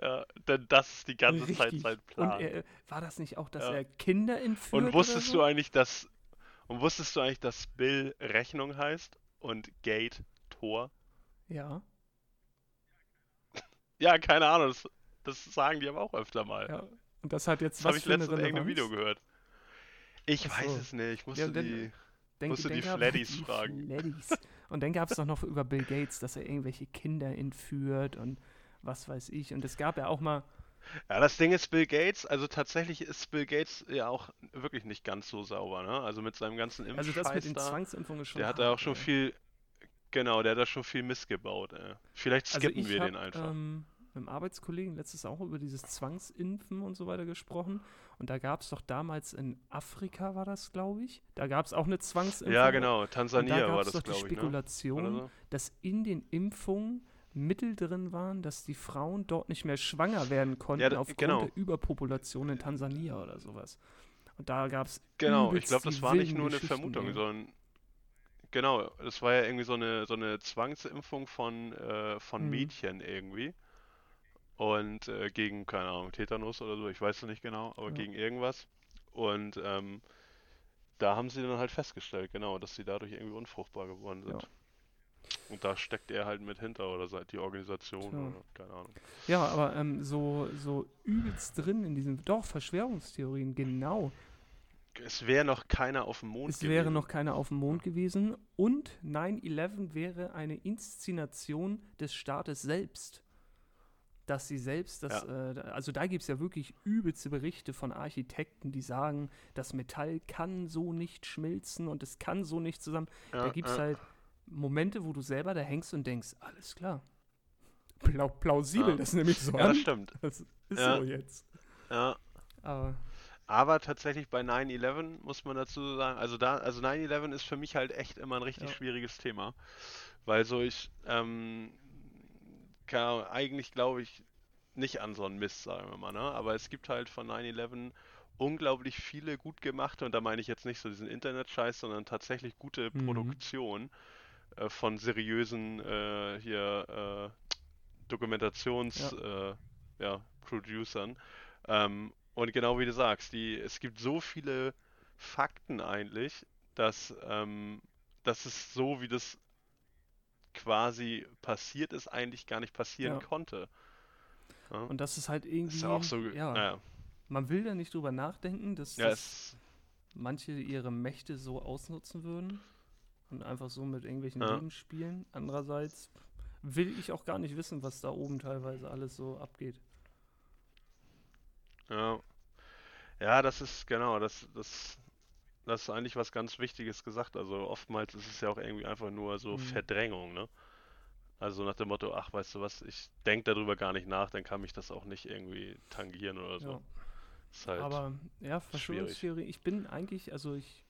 Ja, denn das ist die ganze Zeit Richtig. sein Und Plan. er, war das nicht auch, dass Ja. er Kinder entführt Und wusstest oder du eigentlich, dass und wusstest du eigentlich, dass Bill Rechnung heißt und Gate Tor? so? Ja, Ja, keine Ahnung, das, das sagen die aber auch öfter mal. ja. Und das hat jetzt Das was habe ich letztens in irgendeinem? Video gehört. Ich Ach weiß so. es nicht, ich musste Ja, und dann- die Denk- Musst du die Fladdies die fragen. Fladdies. Und dann gab es doch noch über Bill Gates, dass er irgendwelche Kinder entführt und was weiß ich. Und es gab ja auch mal, Ja, das Ding ist Bill Gates, also tatsächlich ist Bill Gates ja auch wirklich nicht ganz so sauber, ne? Also mit seinem ganzen also das mit Impfscheiß den da, Zwangsimpfungen schon der hat da auch schon ey. viel, genau, der hat da schon viel Mist gebaut, ey. Vielleicht Also skippen ich wir hab, den einfach. Ähm, mit dem Arbeitskollegen letztes auch über dieses Zwangsimpfen und so weiter gesprochen. Und da gab es doch damals in Afrika, war das, glaube ich. Da gab es auch eine Zwangsimpfung. Ja, genau, da Tansania gab war es das, doch die glaube ich, ne? Spekulation, Oder so. dass in den Impfungen Mittel drin waren, dass die Frauen dort nicht mehr schwanger werden konnten da- aufgrund genau. der Überpopulation in Tansania oder sowas. Und da gab es Genau, ich glaube, die das war nicht nur eine Vermutung, ey. sondern genau, das war ja irgendwie so eine so eine Zwangsimpfung von äh, von Mhm. Mädchen irgendwie. Und äh, gegen, keine Ahnung, Tetanus oder so, ich weiß es nicht genau, aber Ja. gegen irgendwas. Und ähm, da haben sie dann halt festgestellt, genau, dass sie dadurch irgendwie unfruchtbar geworden sind. Ja. Und da steckt er halt mit hinter oder seit die Organisation Tja. oder keine Ahnung. Ja, aber ähm, so, so übelst drin in diesem, doch, Verschwörungstheorien, genau. Es wäre noch keiner auf dem Mond Es wäre gewesen. noch keiner auf dem Mond gewesen und 9-11 wäre eine Inszenation des Staates selbst. Dass sie selbst, das, äh, da- also da gibt es ja wirklich übelste Berichte von Architekten, die sagen, das Metall kann so nicht schmilzen und es kann so nicht zusammen. da Ja, gibt es ja. halt Momente, wo du selber da hängst und denkst, alles klar. Plau plausibel, Ja. das ist nämlich so Ja, das stimmt. Das ist Ja. so jetzt. Ja. Aber Aber tatsächlich bei 9-11 muss man dazu sagen, also da, also 9-11 ist für mich halt echt immer ein richtig Ja. schwieriges Thema. Weil so ich, ähm, keine Ahnung, eigentlich glaube ich nicht an so einen Mist, sagen wir mal, ne? Aber es gibt halt von 9-11 unglaublich viele gut gemachte, und da meine ich jetzt nicht so diesen Internet-Scheiß, sondern tatsächlich gute Mhm. Produktion äh, von seriösen äh, hier äh, Dokumentations, äh, ja, Producern. Ähm, und genau wie du sagst, die, es gibt so viele Fakten eigentlich, dass, ähm, dass es so, wie das quasi passiert ist, eigentlich gar nicht passieren Ja. konnte. Ja? und das ist halt irgendwie, ist auch so, ja, naja, man will da nicht drüber nachdenken, dass, dass manche ihre Mächte so ausnutzen würden und einfach so mit irgendwelchen Ja. Leben spielen. Andererseits will ich auch gar nicht wissen, was da oben teilweise alles so abgeht. ja. Ja, das ist, genau, das, das, das ist eigentlich was ganz Wichtiges gesagt. Also oftmals ist es ja auch irgendwie einfach nur so Mhm. Verdrängung, ne? Also nach dem Motto, ach, weißt du was, ich denke darüber gar nicht nach, dann kann mich das auch nicht irgendwie tangieren oder so. Ja. Ist halt, Aber ja, Verschwörungstheorie, ich bin eigentlich, also ich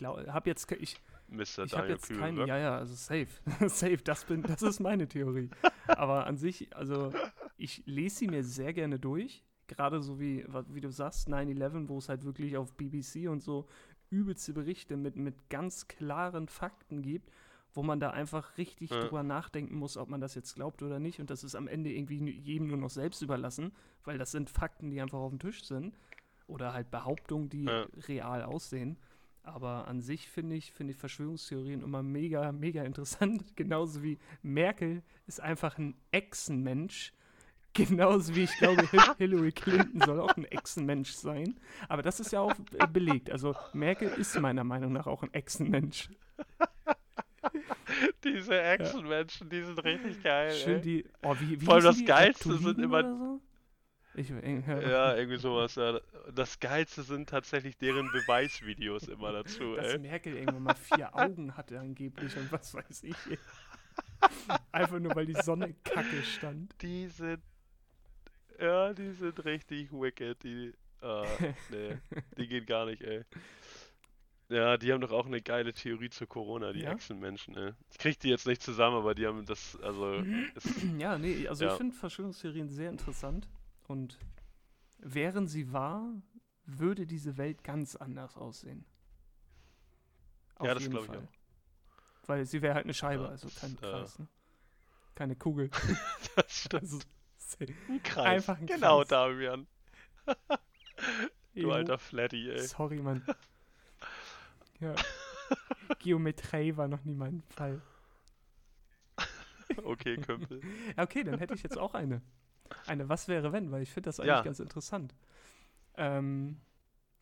habe jetzt, ich Mr. Ich habe jetzt keine, Kühlberg. ja, ja, also safe. safe, das, bin, das ist meine Theorie. Aber an sich, also ich lese sie mir sehr gerne durch. Gerade so wie, wie du sagst, 9-11, wo es halt wirklich auf BBC und so übelste Berichte mit, mit ganz klaren Fakten gibt, wo man da einfach richtig Ja. drüber nachdenken muss, ob man das jetzt glaubt oder nicht. Und das ist am Ende irgendwie jedem nur noch selbst überlassen, weil das sind Fakten, die einfach auf dem Tisch sind. Oder halt Behauptungen, die Ja. real aussehen. Aber an sich finde ich, finde ich Verschwörungstheorien immer mega, mega interessant. Genauso wie Merkel ist einfach ein Echsenmensch. Genauso wie ich glaube, Hil- Hillary Clinton soll auch ein Echsenmensch sein. Aber das ist ja auch äh, belegt. Also Merkel ist meiner Meinung nach auch ein Echsenmensch. Diese Echsenmenschen, die sind richtig geil. Schön ey. die. Oh, wie, wie Vor allem das die? Geilste sind Reptiliden immer- So? Ich, äh, ja. Ja, irgendwie sowas. Ja. Das Geilste sind tatsächlich deren Beweisvideos immer dazu, Dass ey. Merkel irgendwann mal vier Augen hatte angeblich und was weiß ich. ey. Einfach nur, weil die Sonne kacke stand. Die sind. Ja, die sind richtig wicked. Die. Ah, nee, die geht gar nicht, ey. Ja, die haben doch auch eine geile Theorie zu Corona, die Ja? Echsenmenschen, ey. Ich krieg die jetzt nicht zusammen, aber die haben das, also, es, Ja, nee, also Ja. ich finde Verschwörungstheorien sehr interessant und wären sie wahr, würde diese Welt ganz anders aussehen. Auf Ja, das jeden glaub ich Fall. Weil sie wäre halt eine Scheibe, Ja, also das, kein äh, Kreis, ne? Keine Kugel. das stimmt. also, safe. Ein Kreis. einfach ein genau, Kreis. Damian. Du Jo. alter Flatty, ey. Sorry, Mann. Ja. Geometrie war noch nie mein Fall. Okay, Kümpel. Okay, dann hätte ich jetzt auch eine. Eine Was wäre wenn, weil ich finde das eigentlich Ja. ganz interessant. Ähm,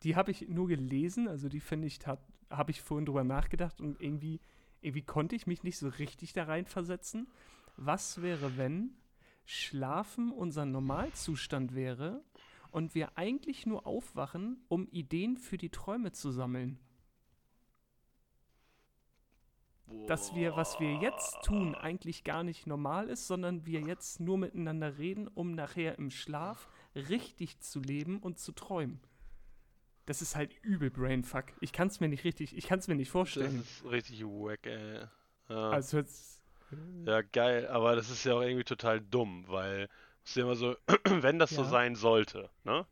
die habe ich nur gelesen, also die finde ich, habe ich vorhin drüber nachgedacht und irgendwie, irgendwie konnte ich mich nicht so richtig da reinversetzen. Was wäre, wenn Schlafen unser Normalzustand wäre und wir eigentlich nur aufwachen, um Ideen für die Träume zu sammeln? dass wir, was wir jetzt tun, eigentlich gar nicht normal ist, sondern wir jetzt nur miteinander reden, um nachher im Schlaf richtig zu leben und zu träumen. Das ist halt übel Brainfuck. Ich kann es mir nicht richtig, ich kann es mir nicht Das vorstellen. ist richtig wack, ey. Ja. Also jetzt, Ja, geil, aber das ist ja auch irgendwie total dumm, weil ist ja immer so, wenn das so Ja. sein sollte, ne?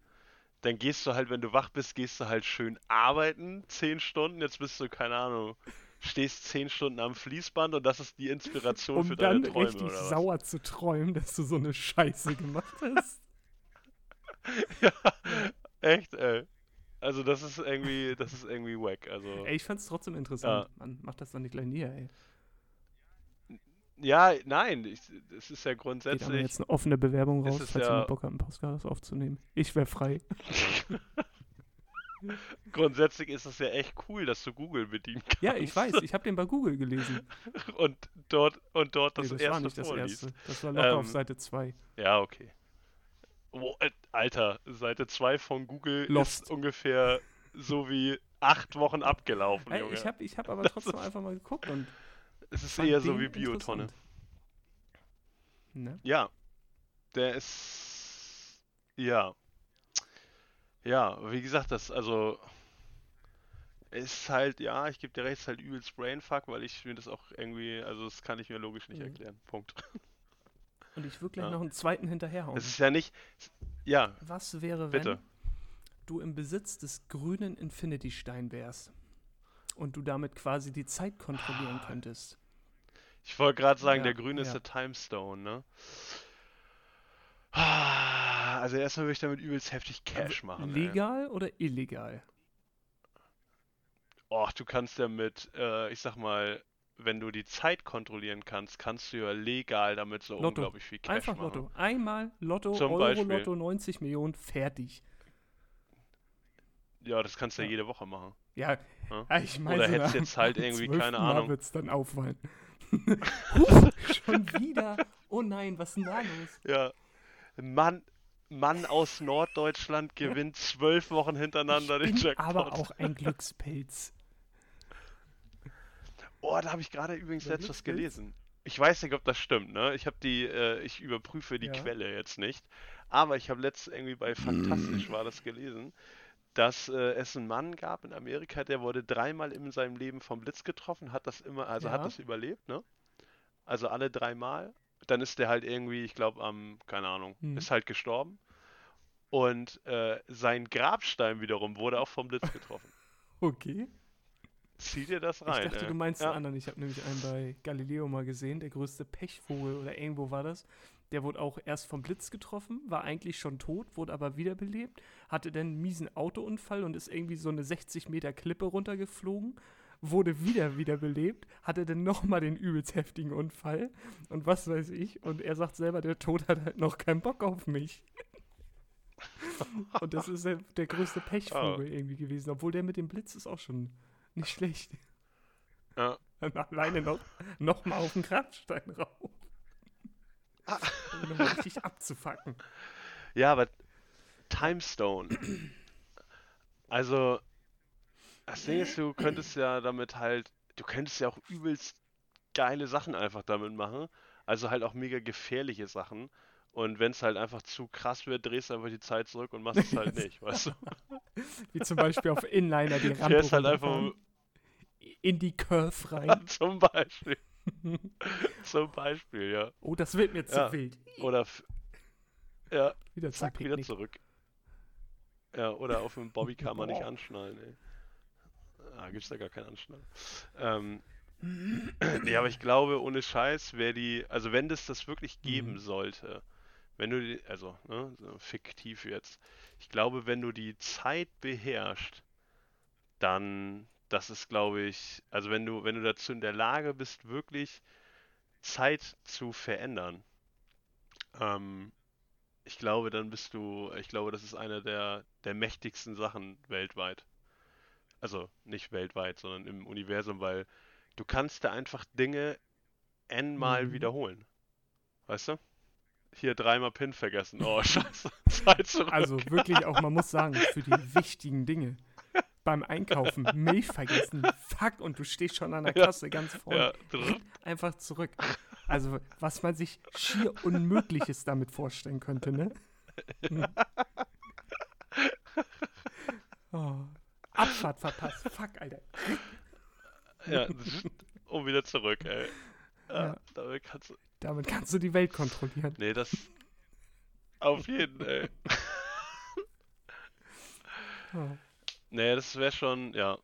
Dann gehst du halt, wenn du wach bist, gehst du halt schön arbeiten, zehn Stunden, jetzt bist du, keine Ahnung, stehst zehn Stunden am Fließband und das ist die Inspiration um für dann deine Träume, richtig oder was? sauer zu träumen, dass du so eine Scheiße gemacht hast. ja, echt, ey. Also das ist irgendwie, das ist irgendwie wack, also. Ey, ich fand's trotzdem interessant. Man macht das doch nicht gleich nie, ey. Ja, nein, ich, es ist ja Geht aber grundsätzlich, jetzt eine offene Bewerbung raus, falls ja- jemand Bock hat, einen Podcast aufzunehmen. Ich wäre frei. grundsätzlich ist es ja echt cool, dass du Google bedienen kannst. Ja, ich weiß, ich habe den bei Google gelesen. Und dort, und dort das, Nee, das erste war nicht das vorliest. erste. Das war locker auf Ähm, Seite 2. Ja, okay. Oh, äh, Alter, Seite 2 von Google Lost. ist ungefähr so wie acht Wochen abgelaufen, Junge. ich habe ich hab aber trotzdem einfach mal geguckt und es ist eher so wie Biotonne. Ne? Ja, der ist. Ja. Ja, wie gesagt, das, also. Ist halt, ja, ich gebe dir recht, ist halt übelst Brainfuck, weil ich mir das auch irgendwie, also das kann ich mir logisch nicht Mhm. erklären. Punkt. Und ich würde gleich Ja. noch einen zweiten hinterherhauen. Es ist ja nicht. Ja, Was wäre, wenn bitte. du im Besitz des grünen Infinity-Stein wärst und du damit quasi die Zeit kontrollieren könntest? Ich wollte gerade sagen, Ja, der grüne ist ja. der Timestone, ne? Ah, Also erstmal würde ich damit übelst heftig Cash machen. ey. Legal oder illegal? Och, du kannst ja mit, äh, ich sag mal, wenn du die Zeit kontrollieren kannst, kannst du ja legal damit so Lotto. unglaublich viel Cash Einfach machen. Lotto. Einmal Lotto, Zum Euro Beispiel. Lotto, 90 Millionen, fertig. Ja, das kannst du ja Ja. jede Woche machen. Ja, Ja. ich meine, Oder hättest jetzt halt irgendwie, keine Mal Ahnung. wird's dann auffallen. Huch, schon wieder. Oh nein, was ist denn da los? Ja. Mann, Mann aus Norddeutschland gewinnt zwölf Wochen hintereinander den Bin Jackpot. aber auch ein Glückspilz. Oh, da habe ich gerade übrigens Der letztes Glückspilz? gelesen. Ich weiß nicht, ob das stimmt, ne? Ich habe die, äh, ich überprüfe die Ja. Quelle jetzt nicht. Aber ich habe letztens irgendwie bei Fantastisch war das gelesen, dass äh, es einen Mann gab in Amerika, der wurde dreimal in seinem Leben vom Blitz getroffen, hat das immer, also hat Ja. das überlebt, ne? Also alle dreimal. Dann ist der halt irgendwie, ich glaube, am, keine Ahnung, Hm. ist halt gestorben. Und äh, sein Grabstein wiederum wurde auch vom Blitz getroffen. Okay. Zieh dir das rein. ich dachte, ey. du meinst ja. einen anderen. Ich habe nämlich einen bei Galileo mal gesehen, der größte Pechvogel oder irgendwo war das. Der wurde auch erst vom Blitz getroffen, war eigentlich schon tot, wurde aber wiederbelebt, hatte dann einen miesen Autounfall und ist irgendwie so eine 60 Meter Klippe runtergeflogen, wurde wieder wiederbelebt, hatte dann nochmal den übelst heftigen Unfall und was weiß ich. Und er sagt selber, der Tod hat halt noch keinen Bock auf mich. und das ist der, der größte Pechvogel irgendwie gewesen, obwohl der mit dem Blitz ist auch schon nicht schlecht. Ja. Alleine noch, noch mal auf den Grabstein rauf. Um nochmal richtig abzufacken. Ja, aber Timestone. Also, das Ding ist, du könntest ja damit halt, du könntest ja auch übelst geile Sachen einfach damit machen. Also halt auch mega gefährliche Sachen. Und wenn es halt einfach zu krass wird, drehst du einfach die Zeit zurück und machst es halt nicht, weißt du? Wie zum Beispiel auf Inliner die Rampe Fährst halt einfach in die Curve rein. zum Beispiel. zum Beispiel, ja. Oh, das wird mir zu Ja. wild. Oder ja, Wieder zum zack, wieder zurück. Ja, oder auf dem Bobbycar mal nicht Boah. anschnallen, ey. Ah, gibt's da gar keinen Anschnallen. Ähm, nee, aber ich glaube, ohne Scheiß wäre die, also wenn das das wirklich geben Mhm. sollte, wenn du die, also, ne, so fiktiv jetzt, ich glaube, wenn du die Zeit beherrschst, dann, das ist, glaube ich, also wenn du, wenn du dazu in der Lage bist, wirklich Zeit zu verändern, ähm, ich glaube, dann bist du, ich glaube, das ist eine der, der mächtigsten Sachen weltweit. Also nicht weltweit, sondern im Universum, weil du kannst da einfach Dinge n-mal Mhm. wiederholen. Weißt du? Hier dreimal PIN vergessen. Oh, scheiße. Zeit zurück. Also wirklich auch, man muss sagen, für die wichtigen Dinge. Beim Einkaufen, Milch vergessen, fuck, und du stehst schon an der Ja. Kasse ganz vorne. ja. Einfach zurück. Also, was man sich schier Unmögliches damit vorstellen könnte, ne? Hm. Oh. Abfahrt verpasst. Fuck, Alter. ja, und wieder zurück, ey. Ja, Ja. damit kannst du. Damit kannst du die Welt kontrollieren. Nee, das. Auf jeden, ey. Oh. Nee, das wäre schon, ja.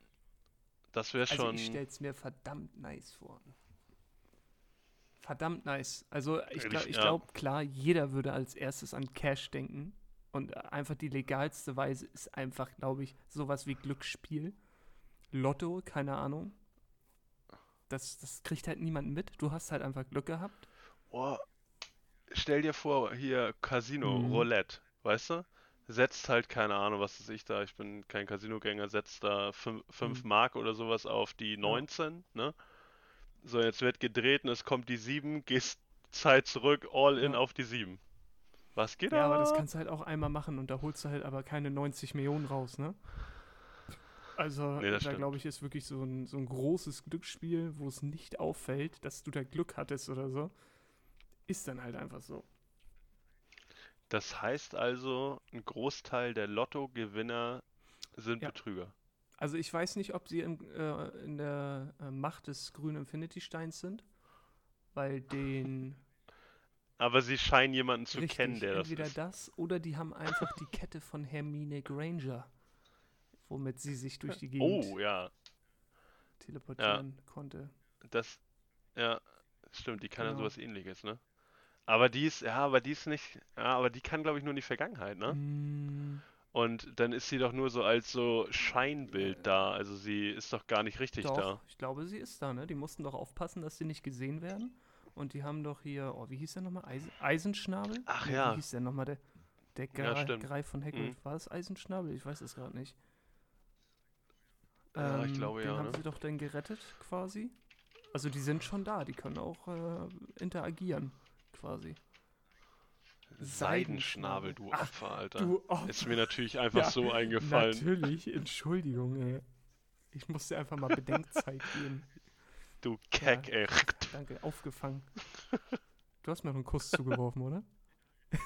Das wäre Also schon. ich stell's mir verdammt nice vor. Verdammt nice. Also ich glaube, ja. glaub, klar, jeder würde als erstes an Cash denken. Und einfach die legalste Weise ist einfach, glaube ich, sowas wie Glücksspiel. Lotto, keine Ahnung. Das, das kriegt halt niemand mit. Du hast halt einfach Glück gehabt. Boah, stell dir vor, hier Casino, Mhm. Roulette, weißt du? Setzt halt, keine Ahnung, was ist ich da, ich bin kein Casinogänger, setzt da 5 Mhm. Mark oder sowas auf die 19, ne? So, jetzt wird gedreht und es kommt die 7, gehst Zeit zurück, all in Ja. auf die 7. Was geht Ja, aber das kannst du halt auch einmal machen und da holst du halt aber keine 90 Millionen raus, ne? Also, Nee, da glaube ich, ist wirklich so ein, so ein großes Glücksspiel, wo es nicht auffällt, dass du da Glück hattest oder so. Ist dann halt einfach so. Das heißt also, ein Großteil der Lottogewinner sind Ja. Betrüger. Also, ich weiß nicht, ob sie im, äh, in der äh, Macht des grünen Infinity-Steins sind, weil den. Aber sie scheinen jemanden zu richtig, kennen, der das entweder ist. das oder die haben einfach die Kette von Hermine Granger, womit sie sich durch die Gegend Oh, ja. teleportieren konnte. Das, ja, stimmt, die kann ja Genau. sowas ähnliches, ne? Aber die ist, ja, aber die ist nicht, ja, aber die kann, glaube ich, nur in die Vergangenheit, ne? Mm, Und dann ist sie doch nur so als so Scheinbild da, also sie ist doch gar nicht richtig Doch, da. ich glaube, sie ist da, ne? Die mussten doch aufpassen, dass sie nicht gesehen werden. Und die haben doch hier, oh, wie hieß der nochmal? Eisen, Eisenschnabel? Ach ja. Wie hieß der nochmal? Der, der Ja. Greif von Hagrid. Mhm. War das Eisenschnabel? Ich weiß es gerade nicht. Ja, ich glaube den ja, haben ne? sie doch dann gerettet, quasi. Also die sind schon da, die können auch äh, interagieren, quasi. Seidenschnabel, du Ach, Opfer, Alter. Du, oh, Ist mir natürlich einfach Ja, so eingefallen. natürlich, Entschuldigung, ey. Ich musste einfach mal Bedenkzeit geben. Du Keck, ey. Danke, aufgefangen. Du hast mir noch einen Kuss zugeworfen, oder?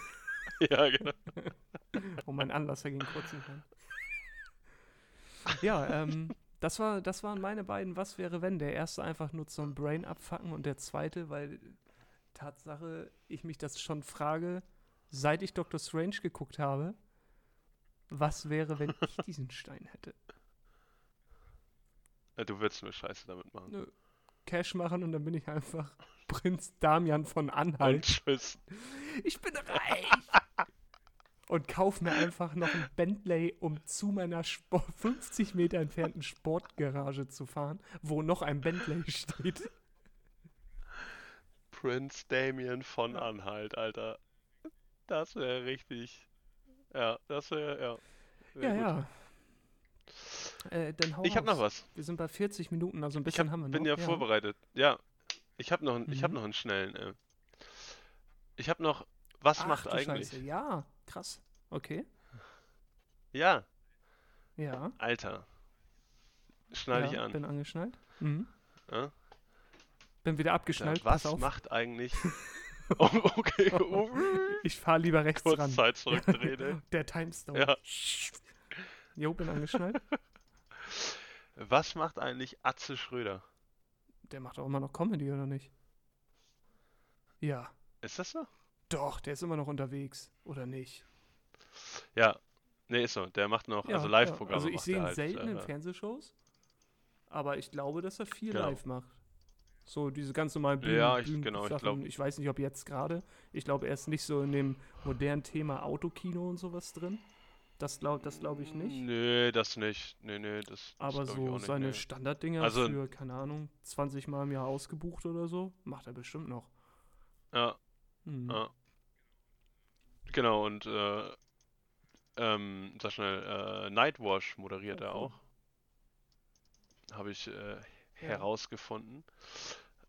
Ja, genau. Um meinen Anlasser gegen kurzen kann. Ja, ähm, das, war, das waren meine beiden Was wäre wenn. Der erste einfach nur zum Brain abfacken und der zweite, weil Tatsache, ich mich das schon frage, seit ich Doctor Strange geguckt habe, was wäre, wenn ich diesen Stein hätte? Du würdest nur Scheiße damit machen. Nö. Cash machen und dann bin ich einfach Prinz Damian von Und Anhalt. tschüss. Ich bin reich! und kauf mir einfach noch ein Bentley, um zu meiner Sport 50 Meter entfernten Sportgarage zu fahren, wo noch ein Bentley steht. Prince Damien von Anhalt, Alter. Das wäre richtig. Ja, das wäre, ja. wär Ja, gut. ja. Äh, dann hau Ich habe noch was. Wir sind bei 40 Minuten, also ein Ich bisschen hab, haben wir bin noch. ja, vorbereitet. Ja. Ich habe noch, einen- ich hab Mhm. noch einen schnellen. Äh. Ich habe noch, was Ach, macht eigentlich? Scheiße. Ja, krass. Okay. Ja, Ja. Alter. Schnall ja, dich an. Bin angeschnallt. Mhm. Ja? Bin wieder Ja, abgeschnallt. was pass auf. macht eigentlich. Oh, okay, Ich fahre lieber rechts kurz ran. Zeit zurückdrehen. Der Timestone. Ja. Jo, bin angeschnallt. Was macht eigentlich Atze Schröder? Der macht auch immer noch Comedy, oder nicht? Ja. Ist das so? Doch, der ist immer noch unterwegs, oder nicht? Ja. Nee, ist so. Der macht noch, Ja, also ja. Live-Programme. Also ich sehe ihn halt, selten in äh, Fernsehshows, aber ich glaube, dass er viel Genau. live macht. So diese ganz normalen Bühnen, Ja, ich- Bühnen genau, ich glaub- ich weiß nicht, ob jetzt gerade. Ich glaube, er ist nicht so in dem modernen Thema Autokino und sowas drin. Das glaube das glaub ich nicht. Nee, das nicht. Nee, nee, das, das Aber ich so nicht, seine nee. Standarddinger Also- für, keine Ahnung, 20 Mal im Jahr ausgebucht oder so, macht er bestimmt noch. Ja, Mhm. ja. Genau, und äh, ähm, sag schnell, äh, Nightwash moderiert Oh, er auch. Habe ich äh, herausgefunden.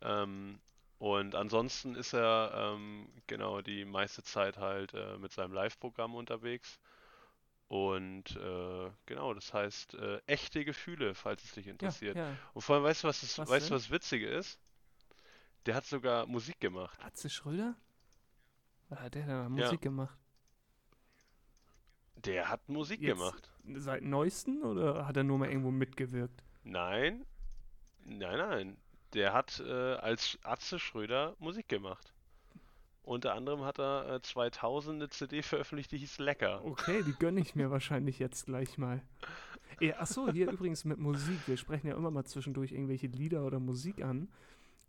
Ähm, und ansonsten ist er ähm, genau die meiste Zeit halt äh, mit seinem Live-Programm unterwegs. Und äh, genau, das heißt äh, echte Gefühle, falls es dich Ja, interessiert. ja. Und vor allem, weißt du, was, das, Was weißt du, was Witzige ist? Der hat sogar Musik gemacht. Atze Schröder? Hat der da Musik gemacht? Der hat Musik Jetzt- gemacht. Seit neuesten oder hat er nur mal irgendwo mitgewirkt? Nein, nein, nein. Der hat äh, als Atze Schröder Musik gemacht. Unter anderem hat er äh, 2000 eine CD veröffentlicht, die hieß Lecker. Okay, die gönne ich mir wahrscheinlich jetzt gleich mal. Ja, achso, hier übrigens mit Musik. Wir sprechen ja immer mal zwischendurch irgendwelche Lieder oder Musik an.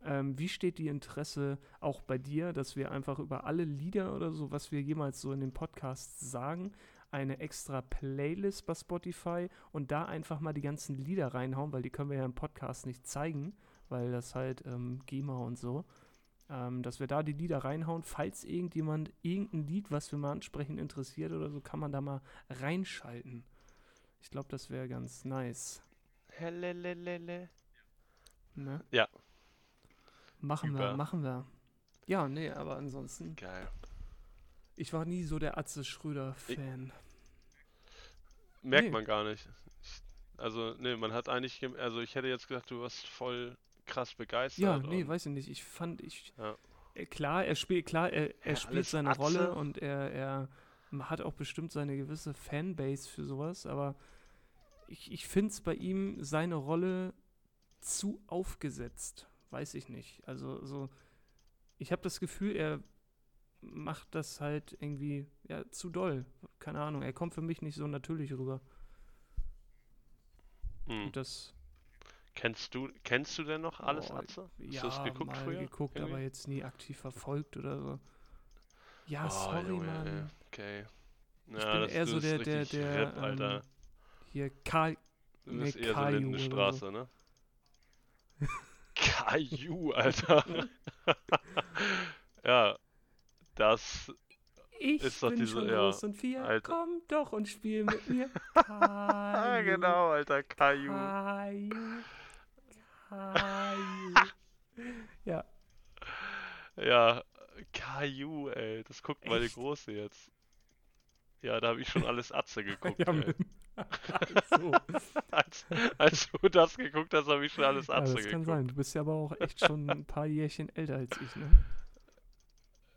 Ähm, wie steht die Interesse auch bei dir, dass wir einfach über alle Lieder oder so, was wir jemals so in den Podcasts sagen, eine extra Playlist bei Spotify und da einfach mal die ganzen Lieder reinhauen, weil die können wir ja im Podcast nicht zeigen, weil das halt ähm, GEMA und so. Ähm, dass wir da die Lieder reinhauen. Falls irgendjemand irgendein Lied, was wir mal ansprechen, interessiert oder so, kann man da mal reinschalten. Ich glaube, das wäre ganz nice. Helelelele. Ne? Ja. Machen wir, Über. machen wir. Ja, nee, aber ansonsten, Geil. ich war nie so der Atze Schröder-Fan. Merkt Nee. man gar nicht. Ich, also, nee, man hat eigentlich, also ich hätte jetzt gedacht, du warst voll krass begeistert. Ja, nee, und- weiß ich nicht. Ich fand, ich. Ja. Äh, klar, er spielt, klar, er, er Ja, spielt seine Atze. Rolle und er, er hat auch bestimmt seine gewisse Fanbase für sowas, aber ich, ich finde es bei ihm seine Rolle zu aufgesetzt. Weiß ich nicht. Also, so, ich habe das Gefühl, er macht das halt irgendwie ja, zu doll. Keine Ahnung, er kommt für mich nicht so natürlich rüber. Hm. Das, Kennst du, kennst du denn noch alles, Oh, Atze? Hast ja, du geguckt mal früher? geguckt, irgendwie? aber jetzt nie aktiv verfolgt oder so. Ja, Oh, sorry, Junge, Mann. ey, Okay. Ich bin eher so der, der, der, Rap, Alter. ähm, hier Karl, Du nee, bist eher so Kaju oder Lindenstraße, ne? Kaju, Alter. ja, das, ich Ist doch bin diese- schon ja, groß und vier, Alter. komm doch und spiel mit mir. ah, Kaju, genau, Alter, Kaju. Kaju, Kaju. ja, Ja, Kaju, ey, das guckt mal die Echt? Große jetzt. Ja, da habe ich schon alles Atze geguckt, ja ey. so. Als, als du das geguckt hast, habe ich schon alles ja, Atze das kann geguckt. sein. Du bist ja aber auch echt schon ein paar Jährchen älter als ich, ne?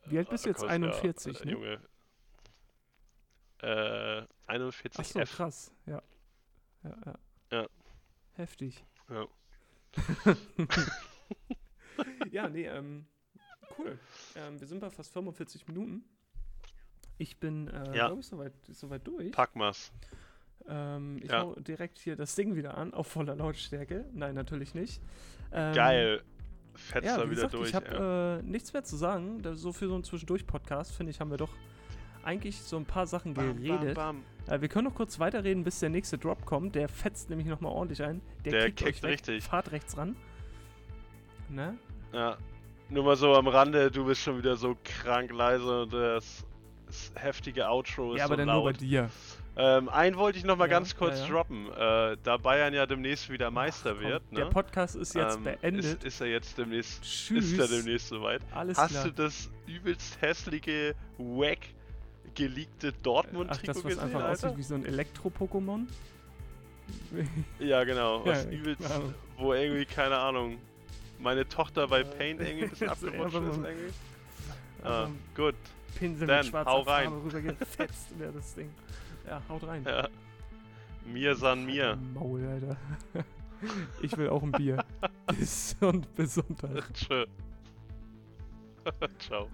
Wie alt bist du jetzt? komm, 41, ja, ne? Junge. Äh, 41 Achso, F. krass. Ja. Ja, ja. Ja. Heftig. Ja. ja, nee, ähm, cool. Ähm, wir sind bei fast 45 Minuten. Ich bin, äh, Ja. glaube ich, soweit, soweit durch. Pack mal's. Ähm, ich Ja. hau direkt hier das Ding wieder an, auf voller Lautstärke. Nein, natürlich nicht. Ähm, Geil. Fetzt Ja, da wie wieder gesagt, durch. ich habe ja. äh, nichts mehr zu sagen. So für so einen Zwischendurch-Podcast, finde ich, haben wir doch eigentlich so ein paar Sachen Bam, geredet. bam, Äh, wir können noch kurz weiterreden, bis der nächste Drop kommt. Der fetzt nämlich nochmal ordentlich ein. Der, Der kickt, kickt richtig. Fahrt rechts ran. Ne? bam. Ja. Nur mal so am Rande, du bist schon wieder so krank leise und das, das heftige Outro ist Ja, aber so dann nur bei dir. Ähm, einen wollte ich noch mal Ja, ganz kurz ja, ja. droppen. Äh, da Bayern ja demnächst wieder Meister Komm, wird, ne? Der Podcast ist jetzt ähm, beendet. Ist, ist er jetzt demnächst, Tschüss. ist er demnächst soweit? Alles Hast klar. du das übelst hässliche, wack geleakte Ach, Dortmund-Trikot das, was gesehen, einfach Alter? aussieht wie so ein Elektro-Pokémon? Ja, genau. Was übelst, wo irgendwie, keine Ahnung, meine Tochter bei Paint irgendwie ein bisschen abgerutscht ist irgendwie. Ah, gut. Pinsel Dann, mit schwarzer hau rein. Farbe rübergefetzt wäre das Ding. Ja, haut rein. Ja. Mir san mir. Maul, Alter. Ich will auch ein Bier. Bis und bis Sonntag. Tschö. Ciao.